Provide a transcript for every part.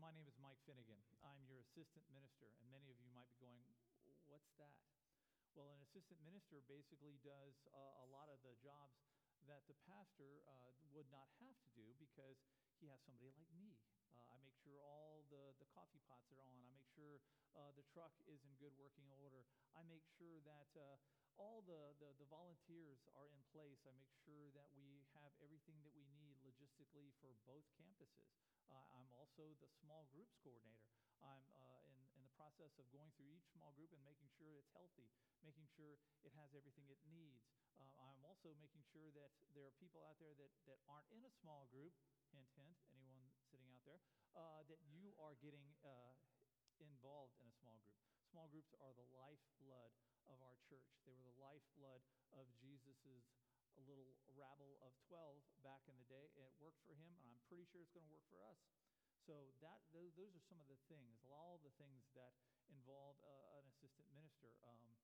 my name is Mike Finnegan. I'm your assistant minister, and many of you might be going, What's that? Well, an assistant minister basically does uh, a lot of the jobs that the pastor uh, would not have to do because he has somebody like me. Uh, I make sure all the, the coffee pots are on. I make sure uh, the truck is in good working order. I make sure that uh, all the, the, the, volunteers are in place. I make sure that we have everything that we logistically for both campuses. Uh, I'm also the small groups coordinator. I'm uh, in, in the process of going through each small group and making sure it's healthy, making sure it has everything it needs. Uh, I'm also making sure that there are people out there that, that aren't in a small group, hint, hint, anyone sitting out there, uh, that you are getting uh, involved in a small group. Small groups are the lifeblood of our church. They were the lifeblood of Jesus's little rabble of 12 back in the day. It worked for him, and I'm pretty sure it's going to work for us. So that those, those are some of the things, all the things that involve uh, an assistant minister. Um,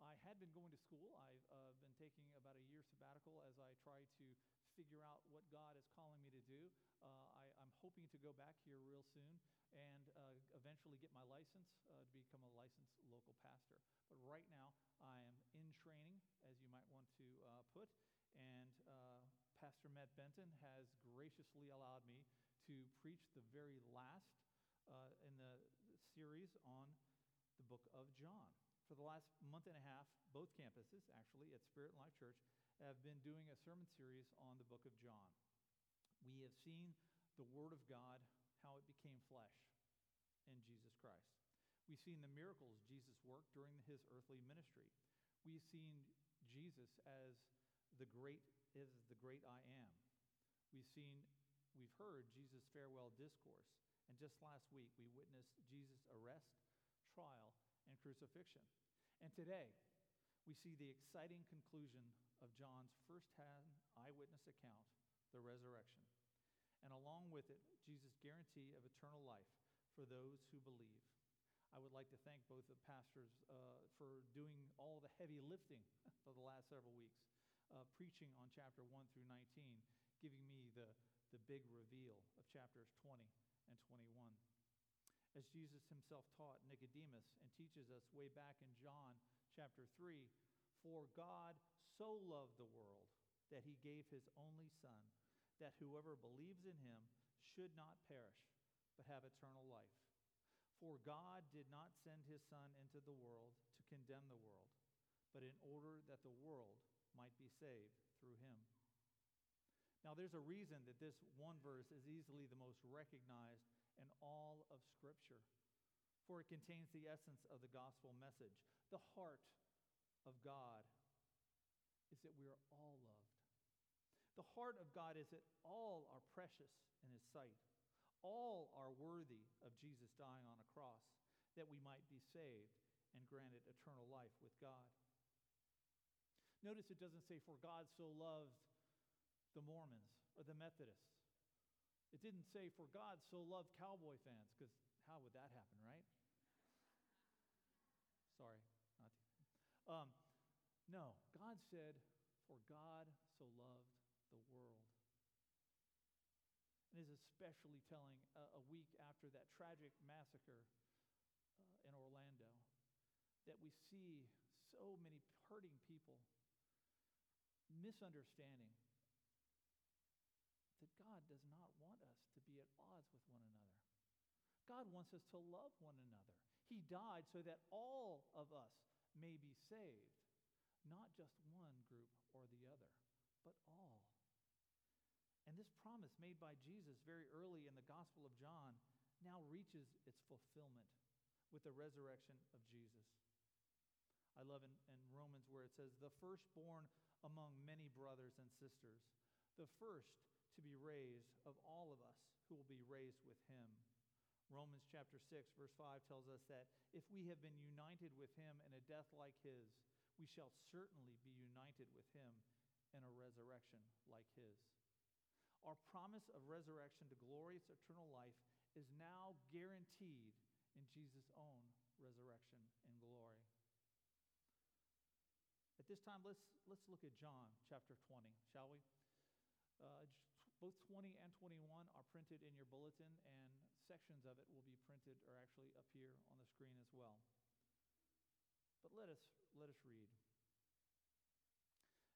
I had been going to school. I've uh, been taking about a year sabbatical as I try to figure out what God is calling me to do. Uh, I, am hoping to go back here real soon and uh, eventually get my license uh, to become a licensed local pastor. But right now, I am in training, as you might want to uh, put, and uh, Pastor Matt Benton has graciously allowed me to preach the very last in the series on the book of John for the last month and a half, both campuses, actually, at Spirit and Life Church, have been doing a sermon series on the book of John. We have seen the Word of God, how it became flesh in Jesus Christ. We've seen the miracles Jesus worked during his earthly ministry. We've seen Jesus as the great is the great I am. We've seen we've heard Jesus' farewell discourse. And just last week we witnessed Jesus' arrest, trial, and crucifixion. And today, we see the exciting conclusion of John's firsthand eyewitness account, the resurrection. And along with it, Jesus' guarantee of eternal life for those who believe. I would like to thank both the pastors uh, for doing all the heavy lifting for the last several weeks, uh, preaching on chapter 1 through 19, giving me the, the big reveal of chapters 20 and 21 as Jesus himself taught Nicodemus and teaches us way back in John chapter 3 For God so loved the world that he gave his only Son, that whoever believes in him should not perish, but have eternal life. For God did not send his Son into the world to condemn the world, but in order that the world might be saved through him. Now, there's a reason that this one verse is easily the most recognized in all of Scripture, for it contains the essence of the gospel message. The heart of God is that we are all loved. The heart of God is that all are precious in His sight. All are worthy of Jesus dying on a cross that we might be saved and granted eternal life with God. Notice it doesn't say, For God so loved the Mormons or the Methodists it didn't say, For God so loved cowboy fans, because how would that happen, right? Sorry, not. Um, no, God said, For God so loved the world. Is especially telling a, a, week after that tragic massacre uh, in Orlando that we see so many hurting people misunderstanding that God does not want us to be at odds with one another. God wants us to love one another. He died so that all of us may be saved, not just one group or the other, but all. And this promise made by Jesus very early in the Gospel of John now reaches its fulfillment with the resurrection of Jesus. I love in, in Romans where it says, the firstborn among many brothers and sisters, the first to be raised of all of us who will be raised with him. Romans chapter 6, verse 5 tells us that if we have been united with him in a death like his, we shall certainly be united with him in a resurrection like his. Our promise of resurrection to glorious eternal life is now guaranteed in Jesus' own resurrection and glory. At this time, let's, let's look at John chapter 20, shall we? Uh, both 20 and 21 are printed in your bulletin, and sections of it will be printed or actually appear on the screen as well. But let us, let us read.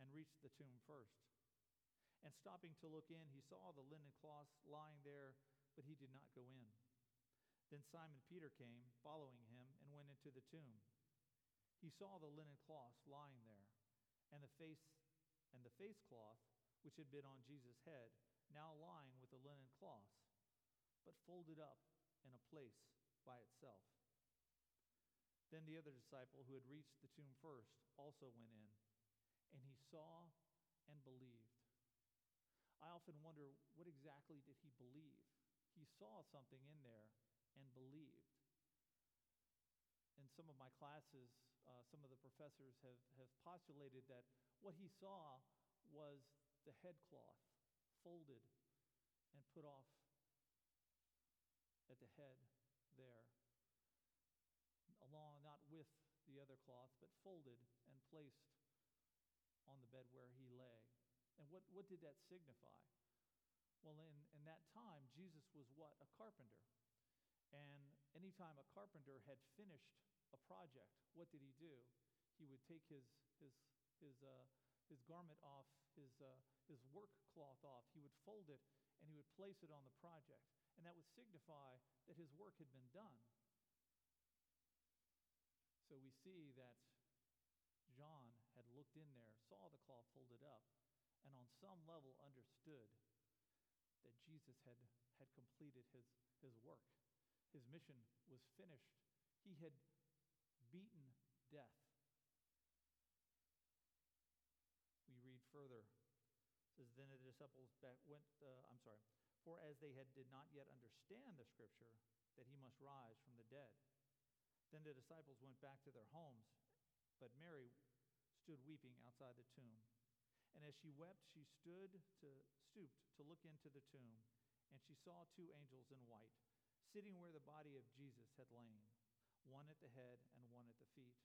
and reached the tomb first. And stopping to look in, he saw the linen cloths lying there, but he did not go in. Then Simon Peter came, following him, and went into the tomb. He saw the linen cloths lying there, and the face and the face cloth which had been on Jesus' head, now lying with the linen cloths, but folded up in a place by itself. Then the other disciple who had reached the tomb first also went in, and he saw and believed. I often wonder what exactly did he believe? He saw something in there and believed. In some of my classes, uh, some of the professors have, have postulated that what he saw was the headcloth folded and put off at the head there, along, not with the other cloth, but folded and placed bed where he lay. And what, what did that signify? Well, in, in that time, Jesus was what? A carpenter. And anytime a carpenter had finished a project, what did he do? He would take his, his, his, uh, his garment off, his, uh, his work cloth off. He would fold it and he would place it on the project. And that would signify that his work had been done. So we see that looked in there, saw the cloth folded up, and on some level understood that Jesus had, had completed his, his work. His mission was finished. He had beaten death. We read further. It says, Then the disciples went, uh, I'm sorry, for as they had, did not yet understand the scripture that he must rise from the dead. Then the disciples went back to their homes, but Mary stood weeping outside the tomb. And as she wept, she stood to stooped to look into the tomb, and she saw two angels in white sitting where the body of Jesus had lain, one at the head and one at the feet.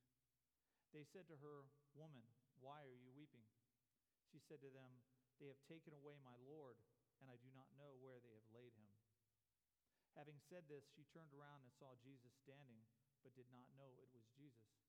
They said to her, Woman, why are you weeping? She said to them, They have taken away my Lord, and I do not know where they have laid him. Having said this, she turned around and saw Jesus standing, but did not know it was Jesus.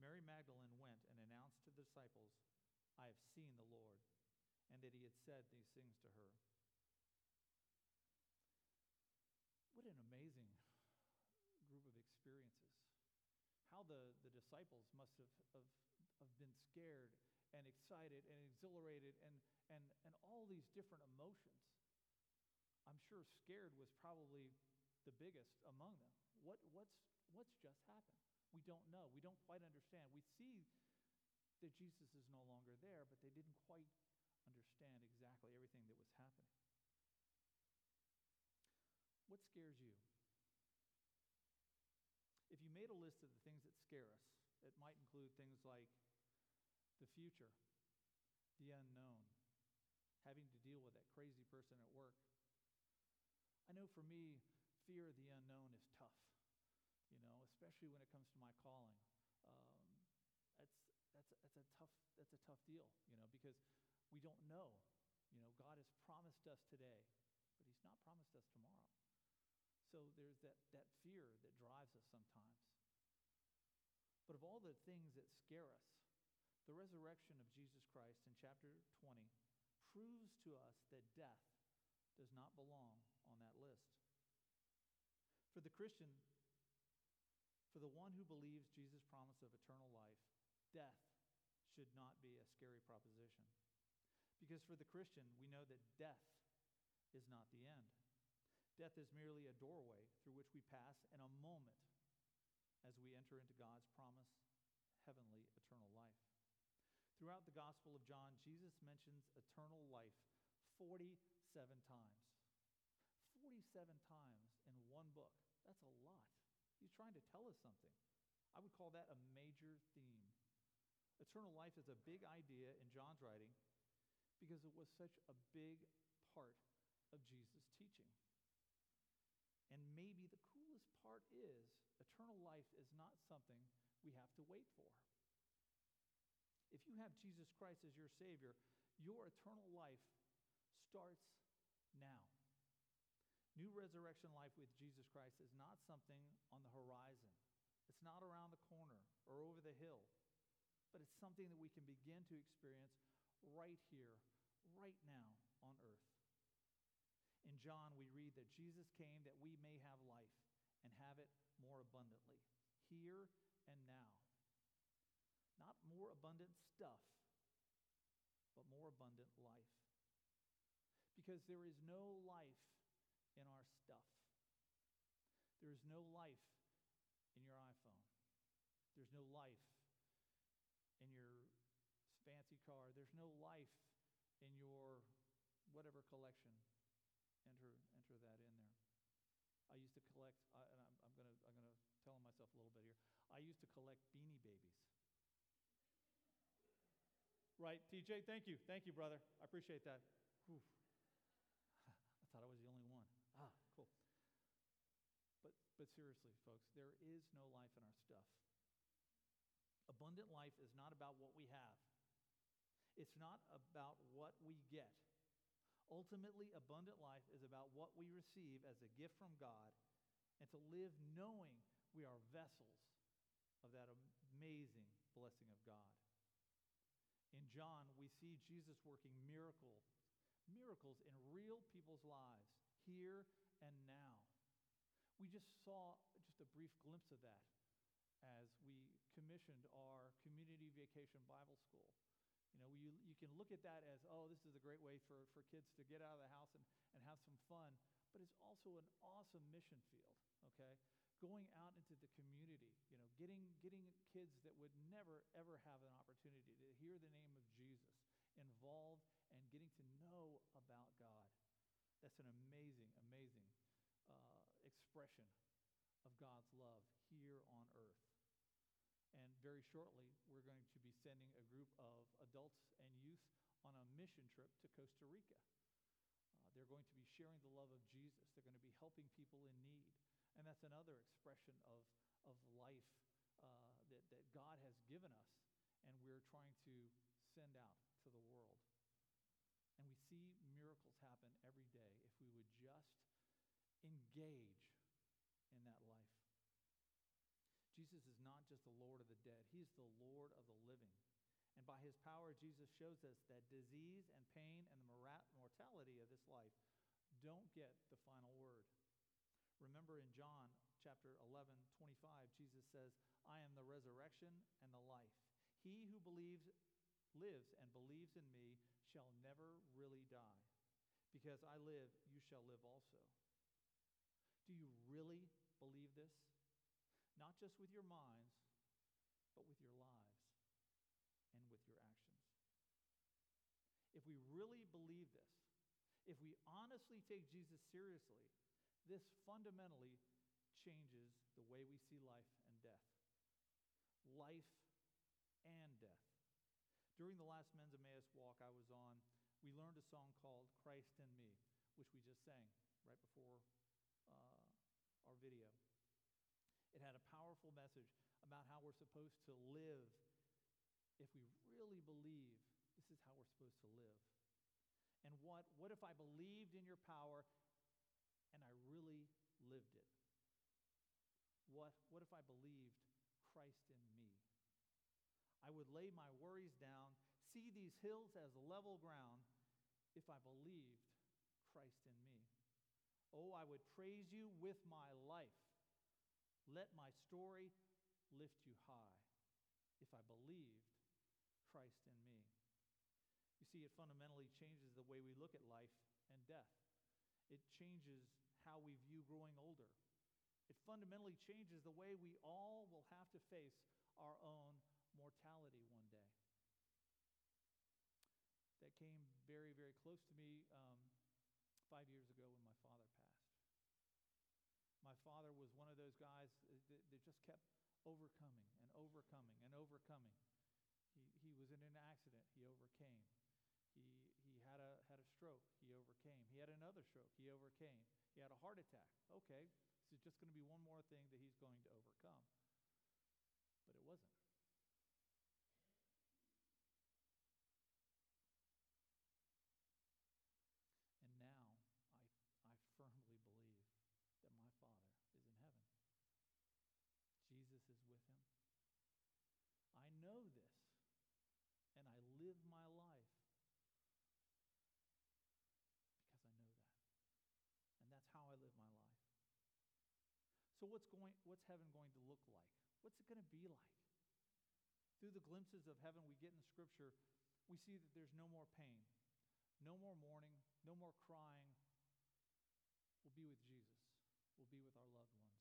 Mary Magdalene went and announced to the disciples, I have seen the Lord and that he had said these things to her. What an amazing group of experiences. How the, the disciples must have, have, have been scared and excited and exhilarated and, and, and all these different emotions. I'm sure scared was probably the biggest among them. What, what's, what's just happened? We don't know. We don't quite understand. We see that Jesus is no longer there, but they didn't quite understand exactly everything that was happening. What scares you? If you made a list of the things that scare us, it might include things like the future, the unknown, having to deal with that crazy person at work. I know for me, fear of the unknown is tough, especially when it comes to my calling. Um, that's, that's, that's, a tough, that's a tough deal, you know, because we don't know. You know, God has promised us today, but He's not promised us tomorrow. So there's that, that fear that drives us sometimes. But of all the things that scare us, the resurrection of Jesus Christ in chapter 20 proves to us that death does not belong on that list. For the Christian, for the one who believes Jesus' promise of eternal life, death should not be a scary proposition. Because for the Christian, we know that death is not the end. Death is merely a doorway through which we pass in a moment as we enter into God's promise, heavenly eternal life. Throughout the Gospel of John, Jesus mentions eternal life 47 times. 47 times in one book. That's a lot. He's trying to tell us something. I would call that a major theme. Eternal life is a big idea in John's writing because it was such a big part of Jesus' teaching. And maybe the coolest part is eternal life is not something we have to wait for. If you have Jesus Christ as your Savior, your eternal life starts now. New resurrection life with Jesus Christ is not something on the horizon. It's not around the corner or over the hill, but it's something that we can begin to experience right here, right now on earth. In John, we read that Jesus came that we may have life and have it more abundantly, here and now. Not more abundant stuff, but more abundant life. Because there is no life in our stuff. There is no life in your iPhone. There's no life in your fancy car. There's no life in your whatever collection. Enter, enter that in there. I used to collect, uh, and I'm, I'm going to I'm gonna tell myself a little bit here. I used to collect beanie babies. Right, TJ? Thank you. Thank you, brother. I appreciate that. Whew. I thought I was the only one. Ah, cool. But, seriously, folks, there is no life in our stuff. Abundant life is not about what we have, it's not about what we get. Ultimately, abundant life is about what we receive as a gift from God and to live knowing we are vessels of that amazing blessing of God. In John, we see Jesus working miracles, miracles in real people's lives here and now. We just saw just a brief glimpse of that as we commissioned our community vacation Bible school. You know, you, you can look at that as, oh, this is a great way for, for kids to get out of the house and, and have some fun, but it's also an awesome mission field, okay? Going out into the community, you know, getting, getting kids that would never, ever have an opportunity to hear the name of Jesus involved and getting to know about God. That's an amazing, amazing expression of God's love here on earth. And very shortly, we're going to be sending a group of adults and youth on a mission trip to Costa Rica. Uh, they're going to be sharing the love of Jesus. They're going to be helping people in need. And that's another expression of, of life uh, that, that God has given us, and we're trying to send out to the world. And we see miracles happen every day if we would just engage in that life. Jesus is not just the Lord of the dead, He's the Lord of the living. And by His power, Jesus shows us that disease and pain and the mortality of this life don't get the final word. Remember in John chapter 11, 25, Jesus says, I am the resurrection and the life. He who believes lives and believes in me shall never really die. Because I live, you shall live also. Do you really believe this? Not just with your minds, but with your lives and with your actions. If we really believe this, if we honestly take Jesus seriously, this fundamentally changes the way we see life and death. Life and death. During the last Men's Emmaus walk I was on, we learned a song called Christ in Me, which we just sang right before uh, our video. It had a powerful message about how we're supposed to live if we really believe this is how we're supposed to live. And what, what if I believed in your power and I really lived it? What, what if I believed Christ in me? I would lay my worries down, see these hills as level ground, if I believed Christ in me. Oh, I would praise you with my life. Let my story lift you high if I believed Christ in me. You see, it fundamentally changes the way we look at life and death. It changes how we view growing older. It fundamentally changes the way we all will have to face our own mortality one day. That came very, very close to me um, five years ago when my father passed. My father was one of those guys that, that just kept overcoming and overcoming and overcoming. He, he was in an accident, he overcame. He, he had, a, had a stroke, he overcame. He had another stroke, he overcame. He had a heart attack. Okay, this is just going to be one more thing that he's going to overcome. But it wasn't. And now I, I firmly believe that my Father is in heaven. Jesus is with him. I know this, and I live my life because I know that. And that's how I live my life. So what's going what's heaven going to look like? What's it going to be like? Through the glimpses of heaven we get in scripture, we see that there's no more pain, no more mourning, no more crying. We'll be with Jesus. We'll be with our loved ones.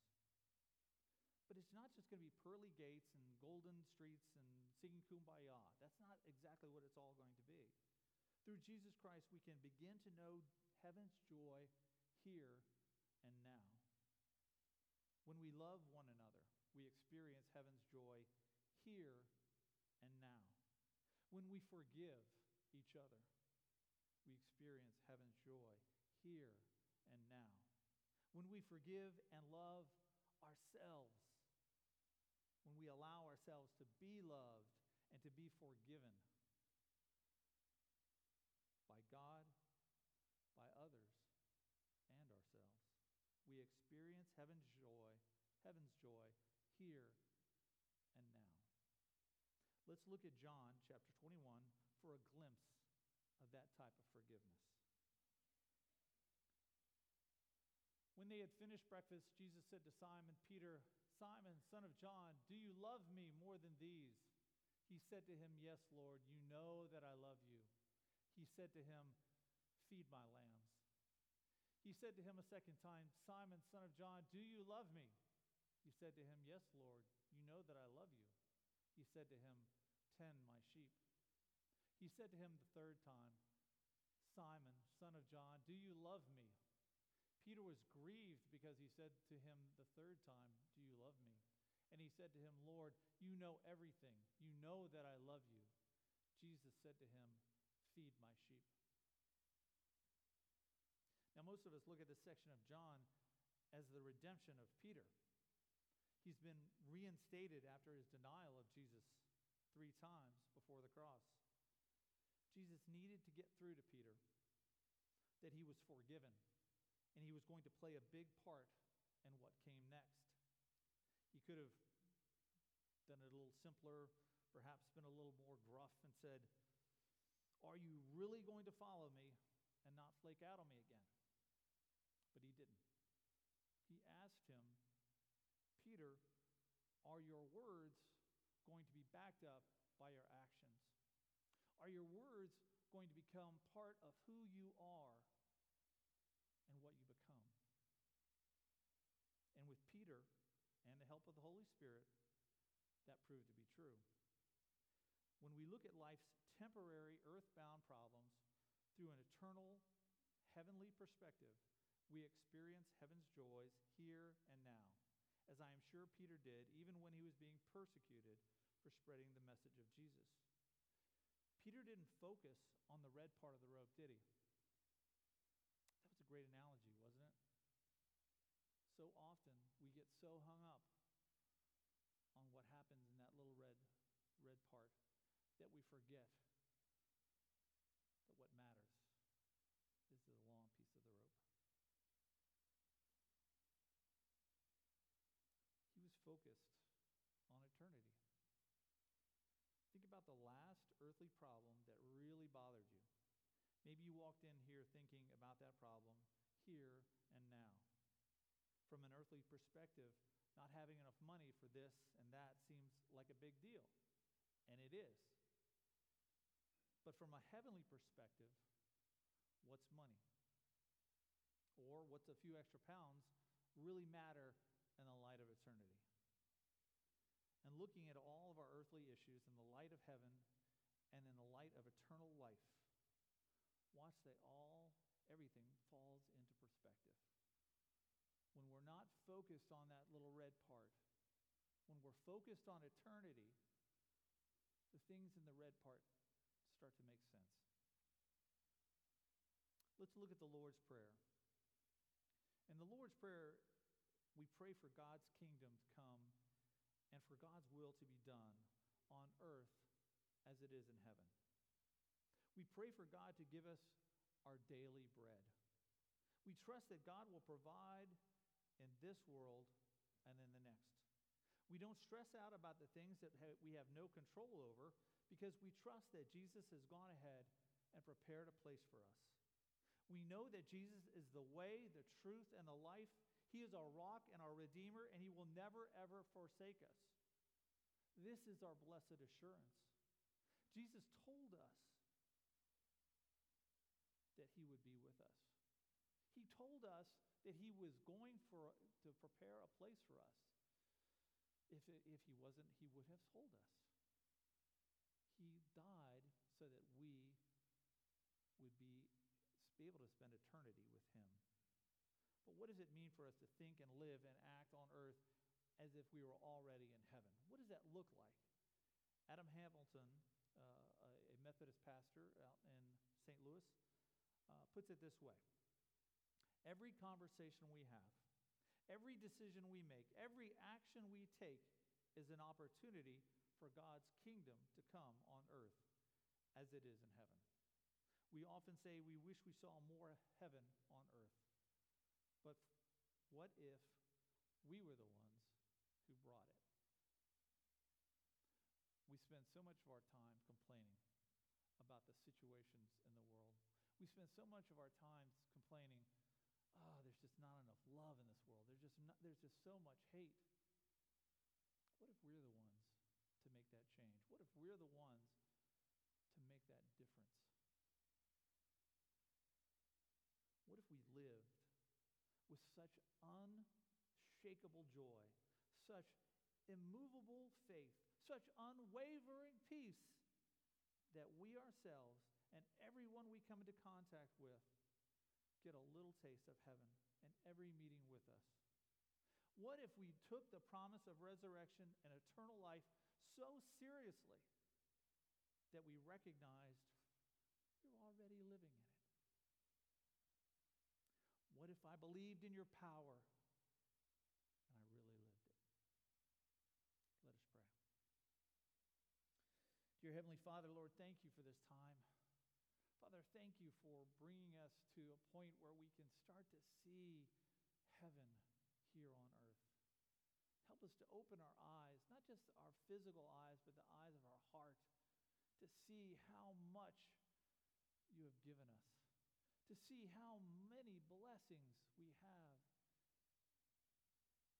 But it's not just going to be pearly gates and golden streets and singing kumbaya. That's not exactly what it's all going to be. Through Jesus Christ, we can begin to know heaven's joy here and now. When we love one another, we experience heaven's joy here and now. When we forgive each other, we experience heaven's joy here and now. When we forgive and love ourselves, when we allow ourselves to be loved and to be forgiven by God, by others, and ourselves. We experience heaven's here and now. Let's look at John chapter 21 for a glimpse of that type of forgiveness. When they had finished breakfast, Jesus said to Simon Peter, Simon, son of John, do you love me more than these? He said to him, Yes, Lord, you know that I love you. He said to him, Feed my lambs. He said to him a second time, Simon, son of John, do you love me? He said to him, Yes, Lord, you know that I love you. He said to him, Tend my sheep. He said to him the third time, Simon, son of John, do you love me? Peter was grieved because he said to him the third time, Do you love me? And he said to him, Lord, you know everything. You know that I love you. Jesus said to him, Feed my sheep. Now, most of us look at this section of John as the redemption of Peter. He's been reinstated after his denial of Jesus three times before the cross. Jesus needed to get through to Peter that he was forgiven and he was going to play a big part in what came next. He could have done it a little simpler, perhaps been a little more gruff, and said, Are you really going to follow me and not flake out on me again? But he didn't. He asked him, Peter, are your words going to be backed up by your actions? Are your words going to become part of who you are and what you become. And with Peter and the help of the Holy Spirit, that proved to be true. When we look at life's temporary earthbound problems through an eternal heavenly perspective, we experience heaven's joys here and now, as I am sure Peter did, even when he was being persecuted for spreading the message of Jesus. Peter didn't focus on the red part of the rope, did he? That was a great analogy, wasn't it? So often we get so hung up on what happens in that little red red part that we forget that what matters is the long piece of the rope. He was focused on eternity. Think about the last earthly problem that really bothered you. Maybe you walked in here thinking about that problem here and now. From an earthly perspective, not having enough money for this and that seems like a big deal, and it is. But from a heavenly perspective, what's money? Or what's a few extra pounds really matter in the light of eternity? And looking at all of our earthly issues in the light of heaven and in the light of eternal life, watch that all, everything falls into perspective. When we're not focused on that little red part, when we're focused on eternity, the things in the red part start to make sense. Let's look at the Lord's Prayer. In the Lord's Prayer, we pray for God's kingdom to come and for God's will to be done on earth as it is in heaven. We pray for God to give us our daily bread. We trust that God will provide in this world and in the next. We don't stress out about the things that we have no control over because we trust that Jesus has gone ahead and prepared a place for us. We know that Jesus is the way, the truth, and the life. He is our rock and our Redeemer, and He will never, ever forsake us. This is our blessed assurance. Jesus told us that He would be with us. He told us that He was going for, to prepare a place for us. If, if He wasn't, He would have told us. He died so that we would be be able to spend eternity what does it mean for us to think and live and act on earth as if we were already in heaven? What does that look like? Adam Hamilton, uh, a Methodist pastor out in St. Louis, uh, puts it this way Every conversation we have, every decision we make, every action we take is an opportunity for God's kingdom to come on earth as it is in heaven. We often say we wish we saw more heaven on earth. But what if we were the ones who brought it? We spend so much of our time complaining about the situations in the world. We spend so much of our time complaining, oh, there's just not enough love in this world. There's just, not, there's just so much hate. What if we're the ones to make that change? What if we're the ones to make that difference? What if we lived with such unshakable joy, such immovable faith, such unwavering peace that we ourselves and everyone we come into contact with get a little taste of heaven in every meeting with us? What if we took the promise of resurrection and eternal life so seriously that we recognized you're already living in it? What if I believed in your power and I really lived it? Let us pray. Dear Heavenly Father, Lord, thank you for this time. Father, thank you for bringing us to a point where we can start to see heaven here on earth. Help us to open our eyes, not just our physical eyes, but the eyes of our heart, to see how much you have given us to see how many blessings we have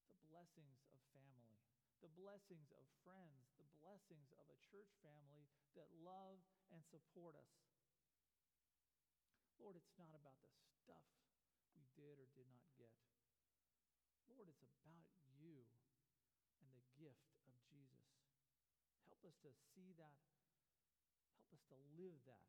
the blessings of family, the blessings of friends, the blessings of a church family that love and support us. Lord, it's not about the stuff we did or did not get. Lord, it's about you and the gift of Jesus. Help us to see that. Help us to live that